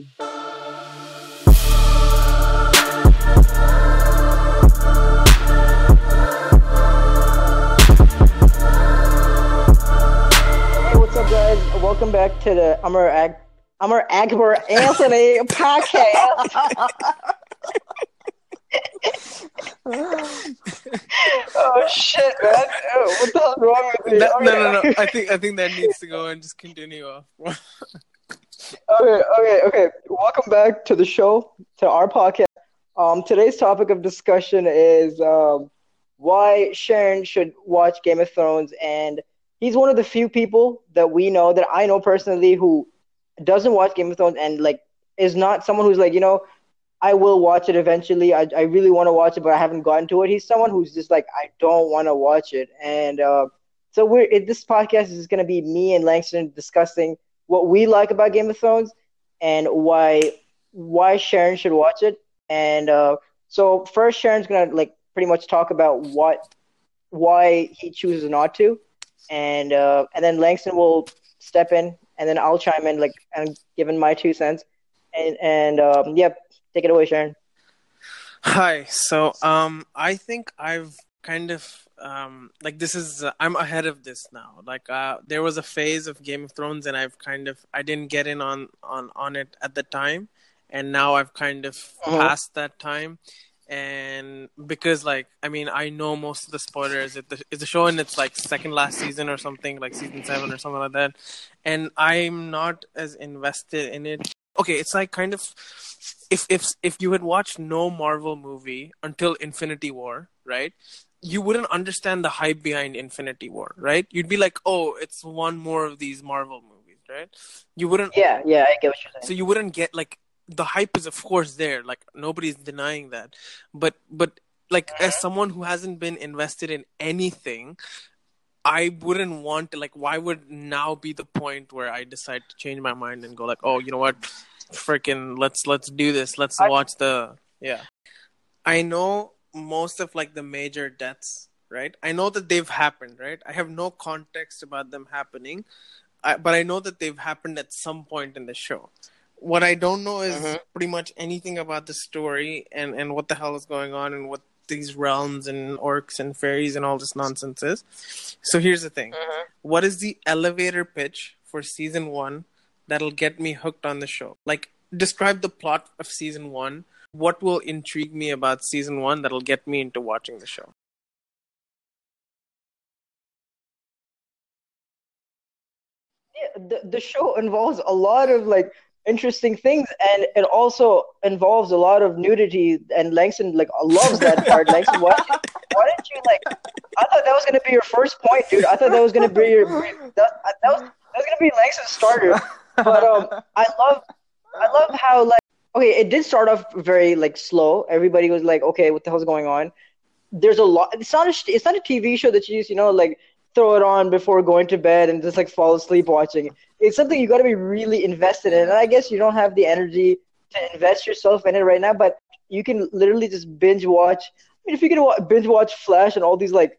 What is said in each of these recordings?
Hey, what's up, guys? Welcome back to the Amar Ag Amar Akbar Anthony podcast. oh shit, man! Oh, what the hell's wrong with me? That- Okay, no, no, no. I think I think that needs to go and just continue off. Okay, okay, okay. Welcome back to the show, to our podcast. Um, today's topic of discussion is um, why Sharon should watch Game of Thrones, and he's one of the few people that we know that I know personally who doesn't watch Game of Thrones and like is not someone who's like you know I will watch it eventually. I I really want to watch it, but I haven't gotten to it. He's someone who's just like I don't want to watch it, and uh, so we're it, this podcast is going to be me and Langston discussing what we like about Game of Thrones and why why Sharon should watch it. And uh, so first, Sharon's gonna like pretty much talk about what why he chooses not to, and uh, and then Langston will step in, and then I'll chime in like and give my two cents. And and um, yep, take it away, Sharon. Hi. So, um, I think I've kind of um like this is uh, I'm ahead of this now. Like, uh, there was a phase of Game of Thrones, and I've kind of I didn't get in on on on it at the time, and now I've kind of Mhm. passed that time. And because, like, I mean, I know most of the spoilers. It, the, it's a show in its like second last season or something, like season seven or something like that. And I'm not as invested in it okay it's like kind of if if if you had watched no marvel movie until infinity war right you wouldn't understand the hype behind infinity war right? You'd be like oh it's one more of these marvel movies right? You wouldn't Yeah, yeah, I get what you're saying. so you wouldn't get like the hype is of course there. Like nobody's denying that. But but like as someone who hasn't been invested in anything i wouldn't want to like why would now be the point where i decide to change my mind and go like oh you know what? Freaking let's let's do this. Let's I- watch the yeah. I know most of like the major deaths right i know that they've happened right i have no context about them happening I, but i know that they've happened at some point in the show what I don't know is Mhm. pretty much anything about the story and, and what the hell is going on and what these realms and orcs and fairies and all this nonsense is. So here's the thing. Mhm. What is the elevator pitch for season one that'll get me hooked on the show? Like describe the plot of season one. What will intrigue me about season one that'll get me into watching the show? Yeah, the the show involves a lot of like interesting things, and it also involves a lot of nudity. And Langston like loves that part. Langston, why, why didn't you like? I thought that was gonna be your first point, dude. I thought that was gonna be your that, that was that was gonna be Langston's starter. But um, I love I love how like okay, it did start off very like slow. Everybody was like, okay, what the hell's going on? There's a lot. It's not a it's not a TV show that you just you know like throw it on before going to bed and just like fall asleep watching. It's something you got to be really invested in. And I guess you don't have the energy to invest yourself in it right now, but you can literally just binge watch. I mean, if you can binge watch Flash and all these like,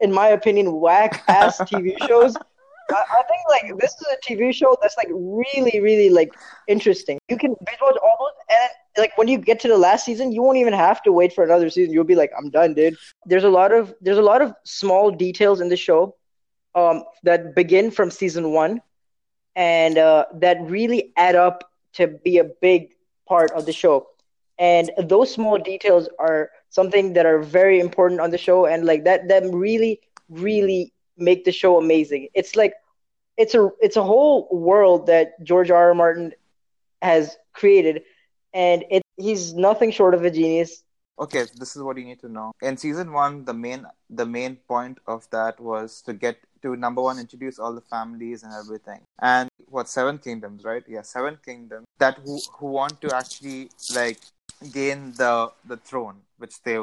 in my opinion, whack ass TV shows. I, I think like this is a TV show that's like really, really like interesting. You can binge watch all those, and like when you get to the last season, you won't even have to wait for another season. You'll be like, I'm done, dude. There's a lot of there's a lot of small details in the show, um, that begin from season one, and uh, that really add up to be a big part of the show. And those small details are something that are very important on the show, and like that, them really, really make the show amazing. It's like it's a it's a whole world that George R. R. Martin has created, and it he's nothing short of a genius. Okay, this is what you need to know. In season one, the main the main point of that was to get to number one, introduce all the families and everything. And what seven kingdoms, right? Yeah, seven kingdoms that who who want to actually like gain the the throne, which they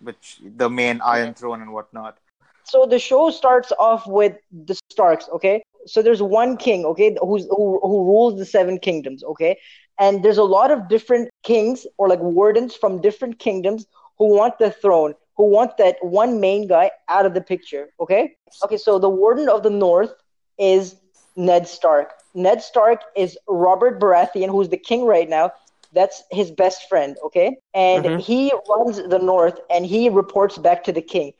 which the main Iron Throne and whatnot. So the show starts off with the Starks, okay? So there's one king, okay, who's who, who rules the seven kingdoms, okay? And there's a lot of different kings or like wardens from different kingdoms who want the throne, who want that one main guy out of the picture, okay? Okay, so the warden of the north is Ned Stark. Ned Stark is Robert Baratheon, who's the king right now. That's his best friend, okay? And Mhm. he runs the north and he reports back to the king.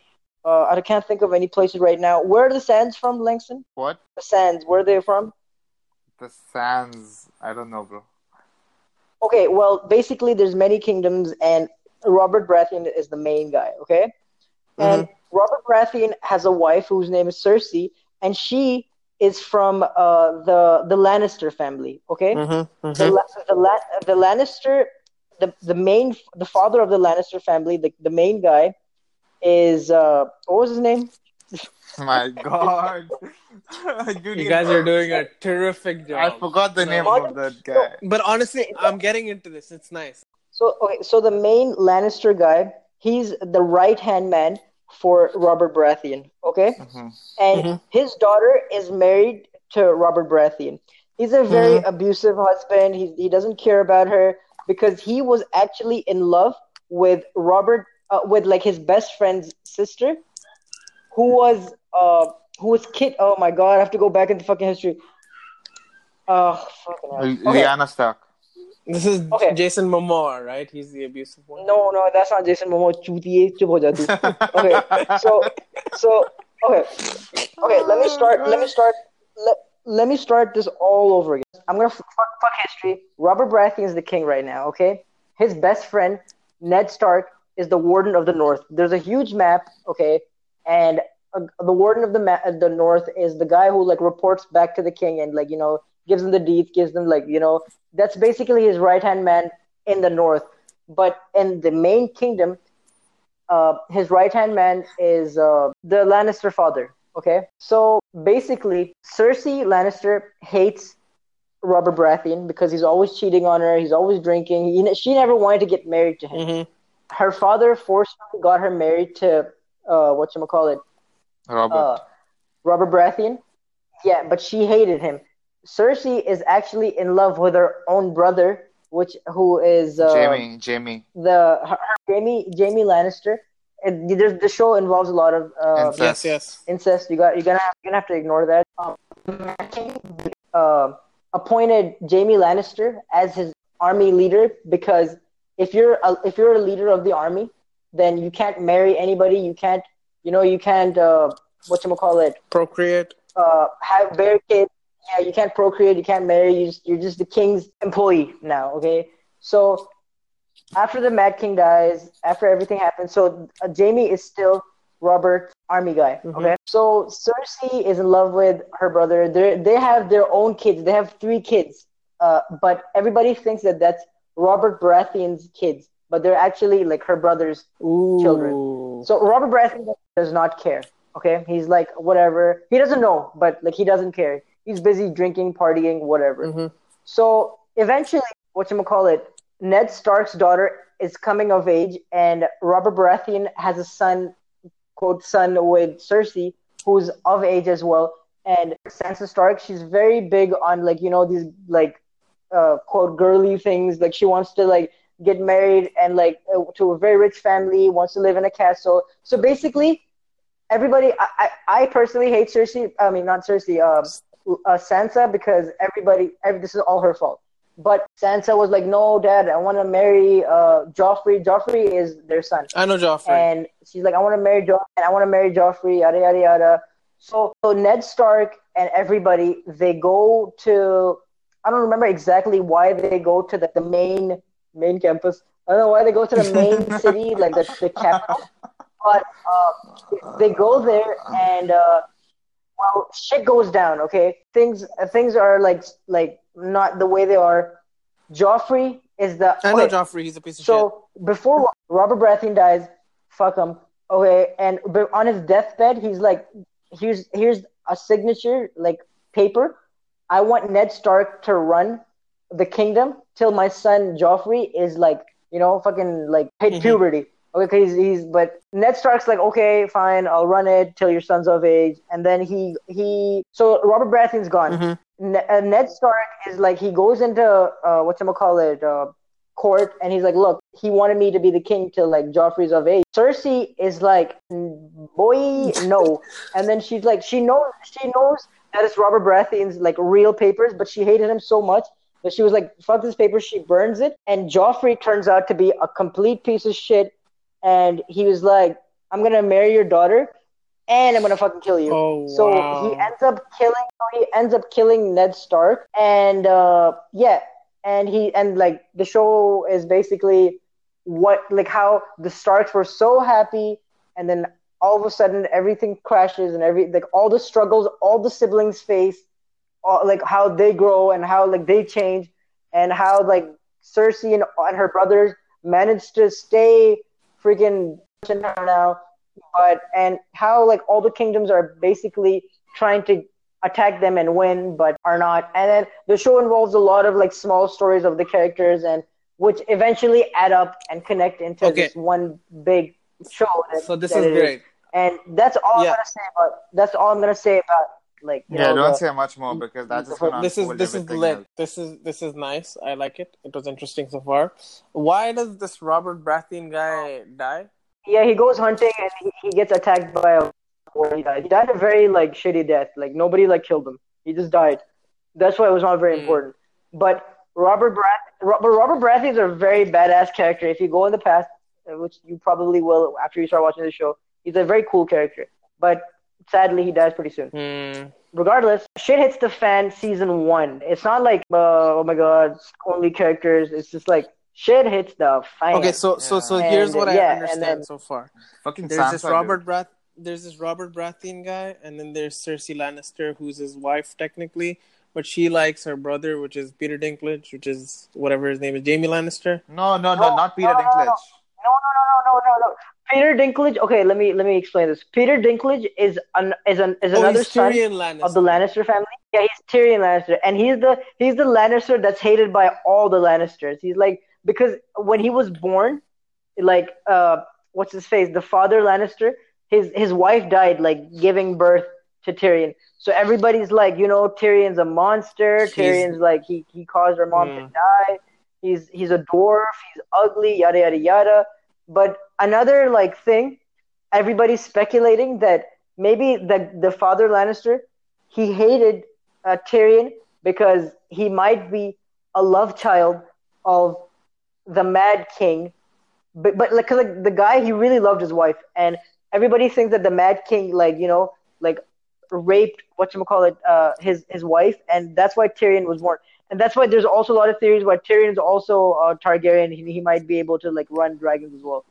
Uh, I can't think of any places right now. Where are the Sands from, Langston? What? The Sands, where are they from? The Sands. I don't know, bro. Okay, well, basically, there's many kingdoms, and Robert Baratheon is the main guy. Okay, and Robert Baratheon has a wife whose name is Cersei, and she is from uh, the the Lannister family. Okay, Mm-hmm. the, the, La- the Lannister, the the main, the father of the Lannister family, the the main guy, is uh, what was his name? My God. Dude, You guys are doing a terrific job. I forgot the name What? of that guy. But honestly, I'm getting into this. It's nice. So okay, so the main Lannister guy, he's the right hand man for Robert Baratheon. Okay. Mhm. and Mhm. his daughter is married to Robert Baratheon. He's a very abusive husband. He he doesn't care about her because he was actually in love with Robert, uh, with like his best friend's sister, who was uh, who was kid. Oh my god, I have to go back into fucking history. Oh, fucking hell. Okay. Stark. This is okay. Jason Momoa, right? He's the abusive one. No, no, that's not Jason Momoa. Ho jati. Okay, so, so, okay, okay. Let me start. Let me start. Let, let me start this all over again. I'm gonna fuck, fuck history. Robert Baratheon is the king right now. Okay, his best friend Ned Stark is the Warden of the North. There's a huge map. Okay, and uh, the Warden of the ma- the North is the guy who like reports back to the king and like you know gives them the deeds, gives them like you know that's basically his right hand man in the North. But in the main kingdom, uh, his right hand man is uh, the Lannister father. Okay, so basically, Cersei Lannister hates Robert Baratheon because he's always cheating on her. He's always drinking. He, she never wanted to get married to him. Mm-hmm. Her father forcefully got her married to uh, what you call it, Robert. uh, Robert Baratheon. Yeah, but she hated him. Cersei is actually in love with her own brother, which who is uh, Jamie. Jamie. the her, her Jamie Jamie Lannister. And there's the show involves a lot of uh, Incest. Yes, yes. incest. You got you're gonna have, you're gonna have to ignore that. Um, uh, appointed Jamie Lannister as his army leader because if you're a, if you're a leader of the army, then you can't marry anybody. You can't you know you can't uh, what you call it Procreate. uh, have bear kids. Yeah, you can't procreate. You can't marry. You just, you're just the king's employee now. Okay, so after the Mad King dies, after everything happens, so uh, Jamie is still Robert's army guy. Mhm. Okay, so Cersei is in love with her brother. They they have their own kids. They have three kids. Uh, but everybody thinks that that's Robert Baratheon's kids, but they're actually like her brother's Ooh. Children. so Robert Baratheon does not care. Okay, he's like whatever. He doesn't know, but like he doesn't care. He's busy drinking, partying, whatever. Mhm. So eventually, what you call it, Ned Stark's daughter is coming of age, and Robert Baratheon has a son, quote son with Cersei, who's of age as well. And Sansa Stark, she's very big on like you know these like uh, quote girly things. Like she wants to like get married and like uh, to a very rich family, wants to live in a castle. So basically, everybody. I I, I personally hate Cersei. I mean, not Cersei. Uh, uh, Sansa because everybody. Every, this is all her fault. But Sansa was like, "No, Dad, I want to marry uh, Joffrey. Joffrey is their son." I know Joffrey. and she's like, I want to marry Joffrey, I want to marry Joffrey, yada yada yada. So, so Ned Stark and everybody they go to I don't remember exactly why they go to the, the main main campus. I don't know why they go to the main city, like the, the capital. But uh, they go there and uh, well, shit goes down. Okay, things things are like like not the way they are. Joffrey is the I know okay, Joffrey. He's a piece of shit. so before Robert Baratheon dies, fuck him. Okay, and on his deathbed, he's like, here's here's a signature like paper. I want Ned Stark to run the kingdom till my son Joffrey is like, you know, fucking like hit Mhm. puberty. Okay, he's, he's but Ned Stark's like, okay, fine, I'll run it till your son's of age, and then he he. So Robert Baratheon's gone. Mhm. Ne- uh, Ned Stark is like he goes into uh, what's gonna call it uh, court and he's like, look, he wanted me to be the king till like Joffrey's of age. Cersei is like, boy, no. And then she's like, she knows, she knows that is Robert Baratheon's like real papers, but she hated him so much that she was like, "Fuck this paper." She burns it, and Joffrey turns out to be a complete piece of shit. And he was like, "I'm gonna marry your daughter, and I'm gonna fucking kill you." Oh, so wow. he ends up killing. He ends up killing Ned Stark, and uh, yeah, and he and like the show is basically what like how the Starks were so happy, and then all of a sudden everything crashes and every like all the struggles all the siblings face all, like how they grow and how like they change and how like cersei and, and her brothers managed to stay freaking now but and how like all the kingdoms are basically trying to attack them and win but are not and then the show involves a lot of like small stories of the characters and which eventually add up and connect into Okay. this one big show that, So this that is it great. and that's all Yeah. I'm gonna say about. That's all I'm gonna say about like. You Yeah, know, don't the- say much more because that's just This gonna This is this is lit. else. This is this is nice. I like it. It was interesting so far. Why does this Robert Baratheon guy die? Yeah, he goes hunting and he, he gets attacked by a. Or he died. He died a very like shitty death. Like nobody like killed him. He just died. That's why it was not very Hmm. important. But Robert Barath, Ro- but Robert Baratheon is a very badass character. If you go in the past, which you probably will after you start watching the show, he's a very cool character. But sadly, he dies pretty soon. Hmm. regardless, shit hits the fan season one. It's not like, uh, oh my god, only characters. It's just like shit hits the fan. Okay, so so so Yeah. here's And, what uh, I yeah, and understand then- so far. Fucking There's this Robert. Brath. There's this Robert Baratheon guy, and then there's Cersei Lannister, who's his wife technically, but she likes her brother, which is Peter Dinklage, which is whatever his name is, Jamie Lannister. No, no, no, No, not Peter no, no, no, Dinklage. No, no, no, no, no, no, no. Peter Dinklage. Okay, let me let me explain this. Peter Dinklage is an is an is Oh, another son Lannister. of the Lannister family. Yeah, he's Tyrion Lannister, and he's the he's the Lannister that's hated by all the Lannisters. He's like because when he was born, like uh, what's his face, the father Lannister, his his wife died like giving birth to Tyrion. So everybody's like, you know, Tyrion's a monster. Tyrion's like he he caused her mom to Hmm. die. He's he's a dwarf. He's ugly. Yada yada yada. But another like thing, everybody's speculating that maybe the the father Lannister he hated uh, Tyrion because he might be a love child of the Mad King, but but like, like the guy he really loved his wife, and everybody thinks that the Mad King like you know like raped what you call it uh, his his wife, and that's why Tyrion was born. And that's why there's also a lot of theories why Tyrion's also uh, Targaryen. He, he might be able to like run dragons as well.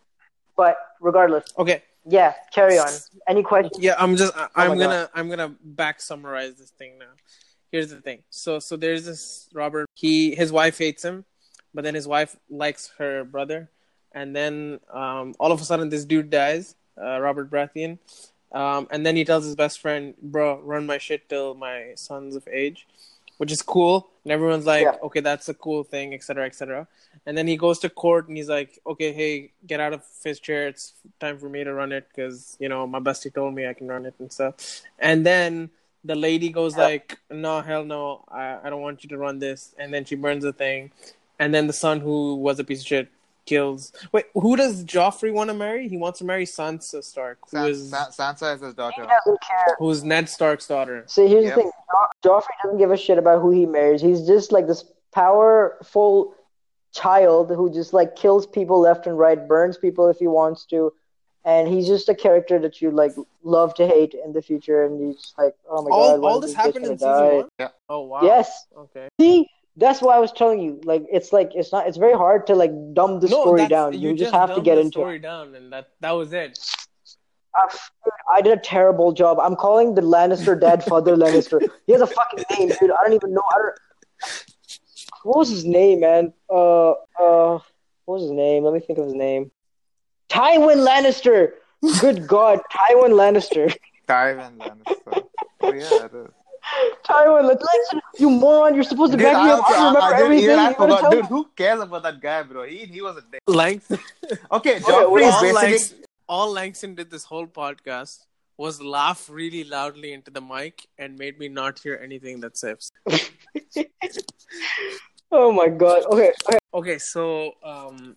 But regardless, Okay, yeah, carry on. Any questions? yeah, I'm just I, Oh my I'm God. gonna I'm gonna back summarize this thing now. Here's the thing. So so there's this Robert. He his wife hates him, but then his wife likes her brother, and then um, all of a sudden this dude dies, uh, Robert Baratheon, um, and then he tells his best friend, "Bro, run my shit till my son's of age," which is cool, and everyone's like, Yeah. "Okay, that's a cool thing," etc., etc. And then he goes to court and he's like, "Okay, hey, get out of his chair. It's time for me to run it because you know my bestie told me I can run it and stuff." And then the lady goes Yeah. like, "No, hell no, I, I don't want you to run this." And then she burns the thing. And then the son, who was a piece of shit, kills. Wait, who does Joffrey want to marry? He wants to marry Sansa Stark, who San- is San- Sansa is his He daughter. doesn't care. who's Ned Stark's daughter. See, here's Yep. the thing. Jo- Joffrey doesn't give a shit about who he marries. He's just like this powerful child who just like kills people left and right, burns people if he wants to, and he's just a character that you like love to hate in the future. And he's like, oh my all god, all this happened in season die? one. Yeah. Oh wow. Yes. Okay. See, that's why I was telling you. Like, it's like it's not. It's very hard to like dumb the no, story down. You, just have to get the into it. story down, and that that was it. Ah, I did a terrible job. I'm calling the Lannister dad Father Lannister. He has a fucking name, dude. I don't even know. I don't. What was his name, man? Uh, uh, what was his name? Let me think of his name. Tywin Lannister. Good God, Tywin Lannister. Tywin Lannister. Oh yeah, it is. Tywin Lannister. You moron! You're supposed to Dude, back me I, up. I also, remember I, dude, everything. even I forgot. Dude, me. who cares about that guy, bro? He he was a dick. Langston, Okay, Okay, Joffrey well, is all, basically. Langston, all Langston did this whole podcast was laugh really loudly into the mic and made me not hear anything that says. Oh my God. Okay. Okay. Okay, so um,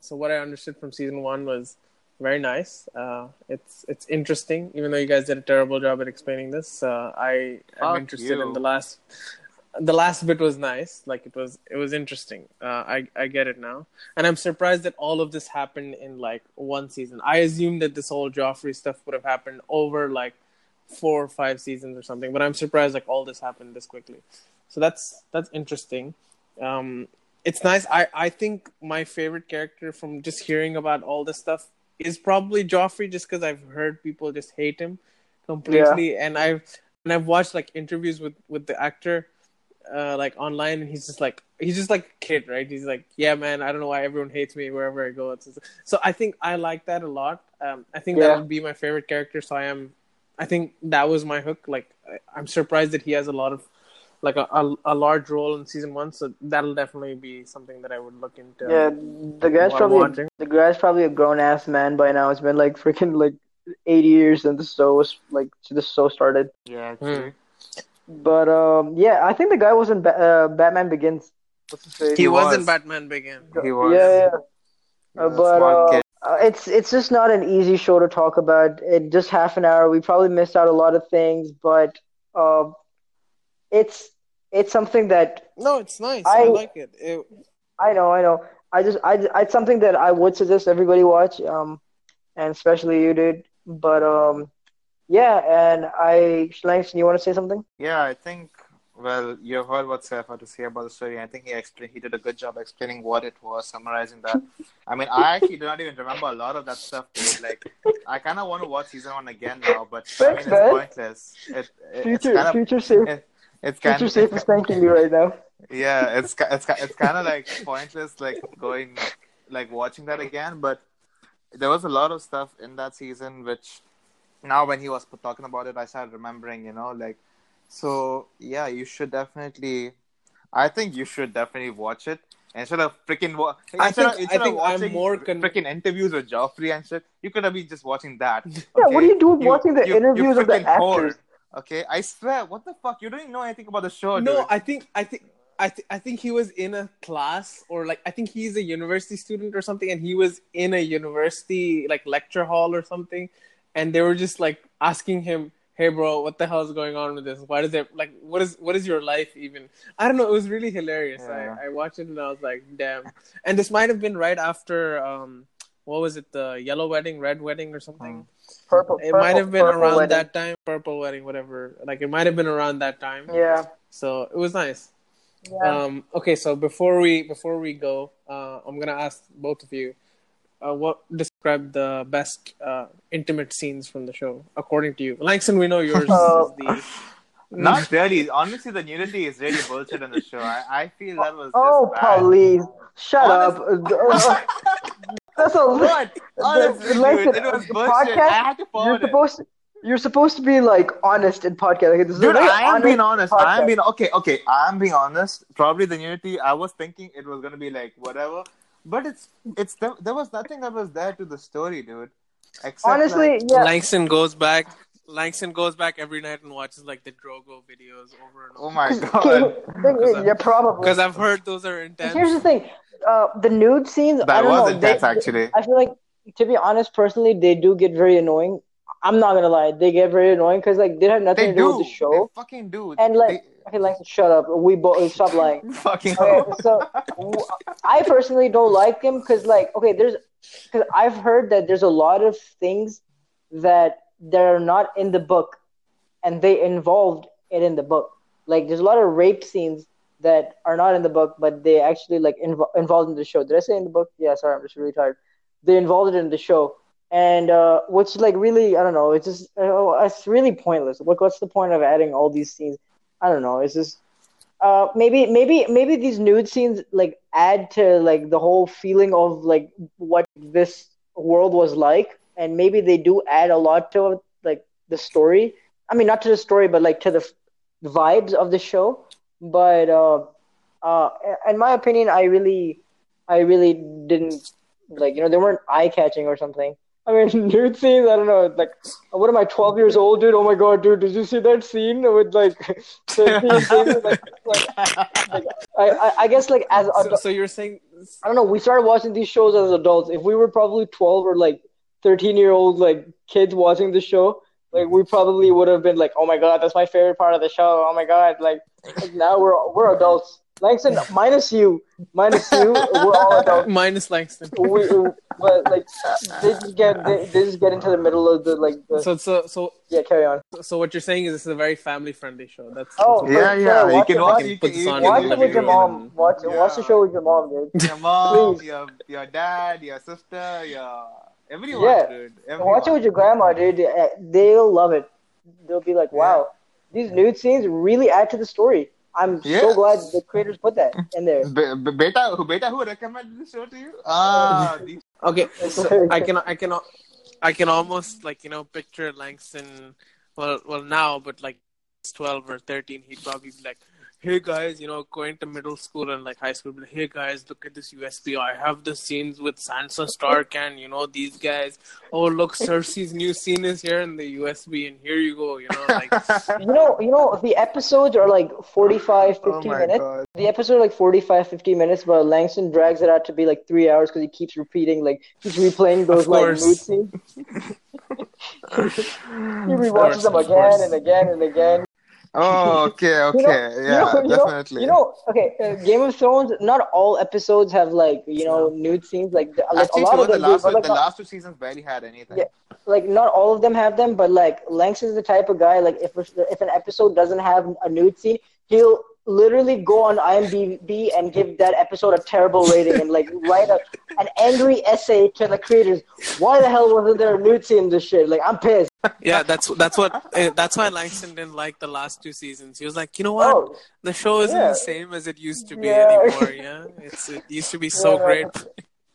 so what I understood from season one was very nice. Uh, it's it's interesting, even though you guys did a terrible job at explaining this. Uh, I am interested you. in the last. The last bit was nice. Like it was, it was interesting. Uh, I I get it now, and I'm surprised that all of this happened in like one season. I assumed that this whole Joffrey stuff would have happened over like four or five seasons or something, but I'm surprised like all this happened this quickly. So that's that's interesting. Um, it's nice. I I think my favorite character from just hearing about all this stuff is probably Joffrey, just because I've heard people just hate him completely, and I've and I've watched like interviews with with the actor, uh, like online, and he's just like he's just like a kid, right? He's like, yeah, man, I don't know why everyone hates me wherever I go. It's so I think I like that a lot. Um, I think Yeah. that would be my favorite character. So I am, I think that was my hook. Like I, I'm surprised that he has a lot of like a, a a large role in season one. So that'll definitely be something that I would look into. Yeah, the guy's probably watching. the guy's probably a grown ass man by now. It's been like freaking like eighty years since the show was like since the show started. Yeah, actually. But um, yeah, I think the guy was in ba- uh, Batman Begins. What's? He, He was, in. Batman Begins. He was. Yeah, yeah. He Uh, but smart uh, kid. uh, it's it's just not an easy show to talk about. It just half an hour. We probably missed out a lot of things, but uh, it's it's something that No, it's nice. I, I- like it. it. I know, I know. I just, I, it's something that I would suggest everybody watch, um, and especially you, dude. But um, yeah, and I, Langston, you want to say something? Yeah, I think. Well, you heard what Seth had to say about the story. I think he explained. He did a good job explaining what it was, summarizing that. I mean, I actually do not even remember a lot of that stuff. Dude. Like, I kind of want to watch season one again now, but I mean, it's pointless. It, it, it's Future, kind of. future safe, It, it's kind future safe of. is thanking you right now. yeah it's it's it's kind of like pointless like going like watching that again but there was a lot of stuff in that season which now when he was talking about it i started remembering you know like so yeah you should definitely i think you should definitely watch it instead of freaking wa- I instead of, think- I instead think of I'm watching more con- freaking interviews with Joffrey and shit you could have been just watching that Yeah, what are you doing watching the interviews of the actors? whore. Okay i swear what the fuck you don't even know anything about the show no, dude. I think I think I th- I think he was in a class or like I think he's a university student or something, and he was in a university like lecture hall or something, and they were just like asking him, "Hey, bro, what the hell is going on with this? Why does it like what is what is your life even?" I don't know. It was really hilarious. Yeah. I I watched it and I was like, "Damn!" And this might have been right after um what was it the yellow wedding, red wedding, or something. Purple. It purple- might have been around wedding. that time, purple wedding, whatever. Like it might have been around that time. Yeah. So it was nice. yeah. Um, okay, so before we before we go, uh, I'm gonna ask both of you, uh, what describe the best uh, intimate scenes from the show according to you? Langston, we know yours Uh, is the. Not really. Honestly, the nudity is really bullshit in the show. I, I feel that was just oh, bad. please, shut Honest- up. That's a What? Honestly, oh, The- Listen, dude, it was the podcast, I had to You're it. supposed to, you're supposed to be like honest in podcast. Like, this is a Dude, very I am being honest. I am being okay. Okay, I am being honest. Probably the nudity. I was thinking it was gonna be like whatever, but it's it's there, there was nothing that was there to the story, dude. Except Honestly, like, yeah. Langston goes back. Langston goes back every night and watches like the Drogo videos over and over. oh over. my Okay, god, yeah, probably. Because I've heard those are intense. Here's the thing: uh, the nude scenes. I that don't was know. intense they, actually. I feel like, to be honest, personally, they do get very annoying. I'm not gonna lie; they get very annoying because like they have nothing They to do do. with the show. They fucking do. And like, okay, like, shut up. We both stop lying. Fucking. Okay, so w- I personally don't like him because, like, okay, there's because I've heard that there's a lot of things that that are not in the book, and they involved it in the book. Like, there's a lot of rape scenes that are not in the book, but they actually like invo- involved in the show. Did I say in the book? Yeah, sorry, I'm just really tired. They involved it in the show, and uh, which like really, I don't know. It's just uh, it's really pointless. What what's the point of adding all these scenes? I don't know. It's just uh maybe maybe maybe these nude scenes like add to like the whole feeling of like what this world was like and maybe they do add a lot to like the story i mean not to the story but like to the vibes of the show but uh uh in my opinion i really i really didn't like you know they weren't eye catching or something I mean, nude scenes. I don't know. Like, what am I? Twelve years old, dude. Oh my god, dude. Did you see that scene with like, 13 things, like, like, I, I, I guess like as So, so you're saying I don't know. We started watching these shows as adults. If we were probably twelve or like thirteen year old like kids watching the show, like we probably would have been like, oh my god, that's my favorite part of the show. Oh my god, like, like now we're we're adults. Langston, minus you, minus you, we're all adults. Minus Langston. We, but like they just get they, they just get into the middle of the like the, So so so yeah carry on. so what you're saying is this is a very family friendly show. That's Oh, that's Yeah, For yeah. sure, You watch can it, watch. watch You it. can, you can Watch it the with your mom. and- Watch watch the show with your mom, dude. Your mom, your your dad, your sister, your everyone, Yeah. dude. Watch it with your grandma, dude. Uh, They'll love it. They'll be like, "Wow, these nude scenes really add to the story." I'm so glad the creators put that in there. Be- be- beta, who beta, who recommended this show to you? Ah, Okay, so I good. can I can I can almost like you know picture Langston. Well, well now, but like twelve or thirteen, he'd probably be like, "Hey guys, you know, going to middle school and like high school. But hey guys, look at this USB. I have the scenes with Sansa Stark and you know these guys. Oh look, Cersei's new scene is here in the USB, and here you go. You know, like You know, you know, the episodes are like 45, 50 oh minutes. god. The episode are like 45, 50 minutes, but Langston drags it out to be like three hours because he keeps repeating, like, he's replaying those like mood scenes. He rewatches course, them again and again and again. Oh, okay, okay, You know, yeah, you know, definitely. You know, okay, uh, Game of Thrones. Not all episodes have like you know nude scenes. Like, the- like Actually, a lot of the them do, last, but like, the last two seasons barely had anything. Yeah. like not all of them have them. But like Langston's the type of guy. Like if if an episode doesn't have a nude scene, he'll literally go on IMDb and give that episode a terrible rating and like write a, an angry essay to the creators. Why the hell wasn't there a nude scene in this shit? Like I'm pissed. Yeah, that's that's what uh, that's why Langston didn't like the last two seasons. He was like, you know what, Oh, the show isn't yeah. the same as it used to be Yeah. anymore. Yeah, it's it used to be so Yeah, great.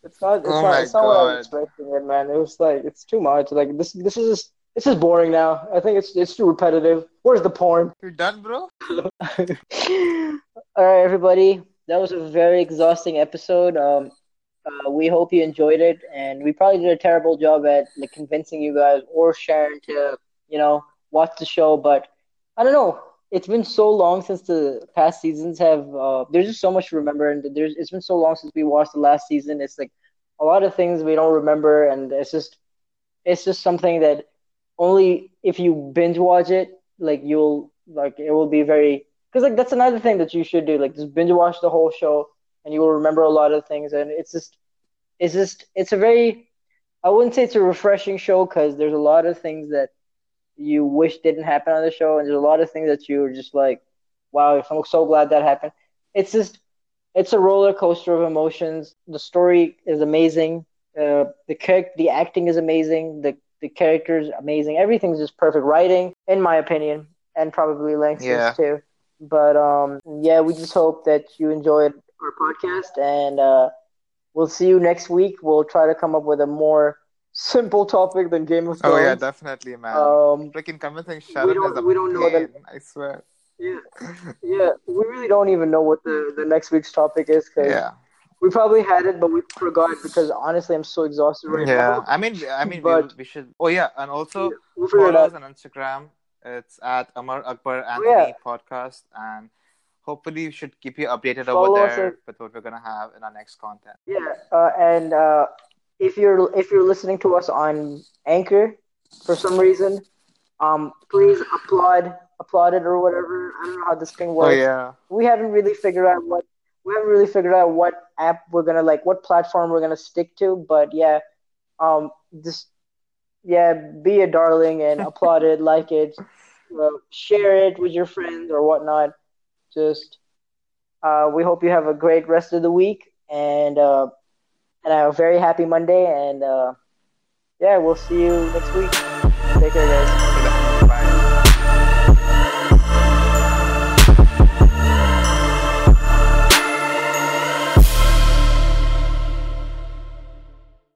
It's not. It's Oh not. my It's not what I was expecting, it, man. It was like it's too much. Like this. This is just, this is boring now. I think it's it's too repetitive. Where's the porn? You're done, bro? All right, everybody. That was a very exhausting episode. Um, uh, we hope you enjoyed it, and we probably did a terrible job at like convincing you guys or Sharon to, you know, watch the show. But I don't know. It's been so long since the past seasons have. Uh, there's just so much to remember, and there's it's been so long since we watched the last season. It's like a lot of things we don't remember, and it's just it's just something that only if you binge watch it, like you'll like it will be very because like that's another thing that you should do. Like just binge watch the whole show, and you will remember a lot of things. And it's just, it's just, it's a very, I wouldn't say it's a refreshing show because there's a lot of things that you wish didn't happen on the show, and there's a lot of things that you're just like, wow, I'm so glad that happened. It's just, it's a roller coaster of emotions. The story is amazing. Uh, the character, the acting is amazing. The the characters amazing. Everything's just perfect writing, in my opinion, and probably Langston's Yeah. too. But um, yeah, we just hope that you enjoyed our podcast, and uh, we'll see you next week. We'll try to come up with a more simple topic than Game of Oh Thrones. yeah, definitely, man. Um, Freaking convincing Sharon don't- is a we don't know pain, that- I swear. yeah, yeah, we really don't even know what the, the next week's topic is because Yeah, we probably had it, but we forgot because honestly, I'm so exhausted right yeah. now. I mean, I mean, But- we, we should. Oh yeah, and also We'll follow us on Instagram. It's at Amar Akbar Oh, Anthony yeah. Podcast, and hopefully we should keep you updated Follow over there with what we're gonna have in our next content. Yeah, uh, and uh, if you're if you're listening to us on Anchor for some reason, um, please applaud applaud it or whatever. I don't know how this thing works. Oh works. yeah, We haven't really figured out what we haven't really figured out what app we're gonna like, what platform we're gonna stick to. But yeah, um, just yeah, be a darling and applaud it, like it, uh, share it with your friends or whatnot. Just uh, we hope you have a great rest of the week and uh, and a very happy Monday. And uh, yeah, we'll see you next week. Take care, guys.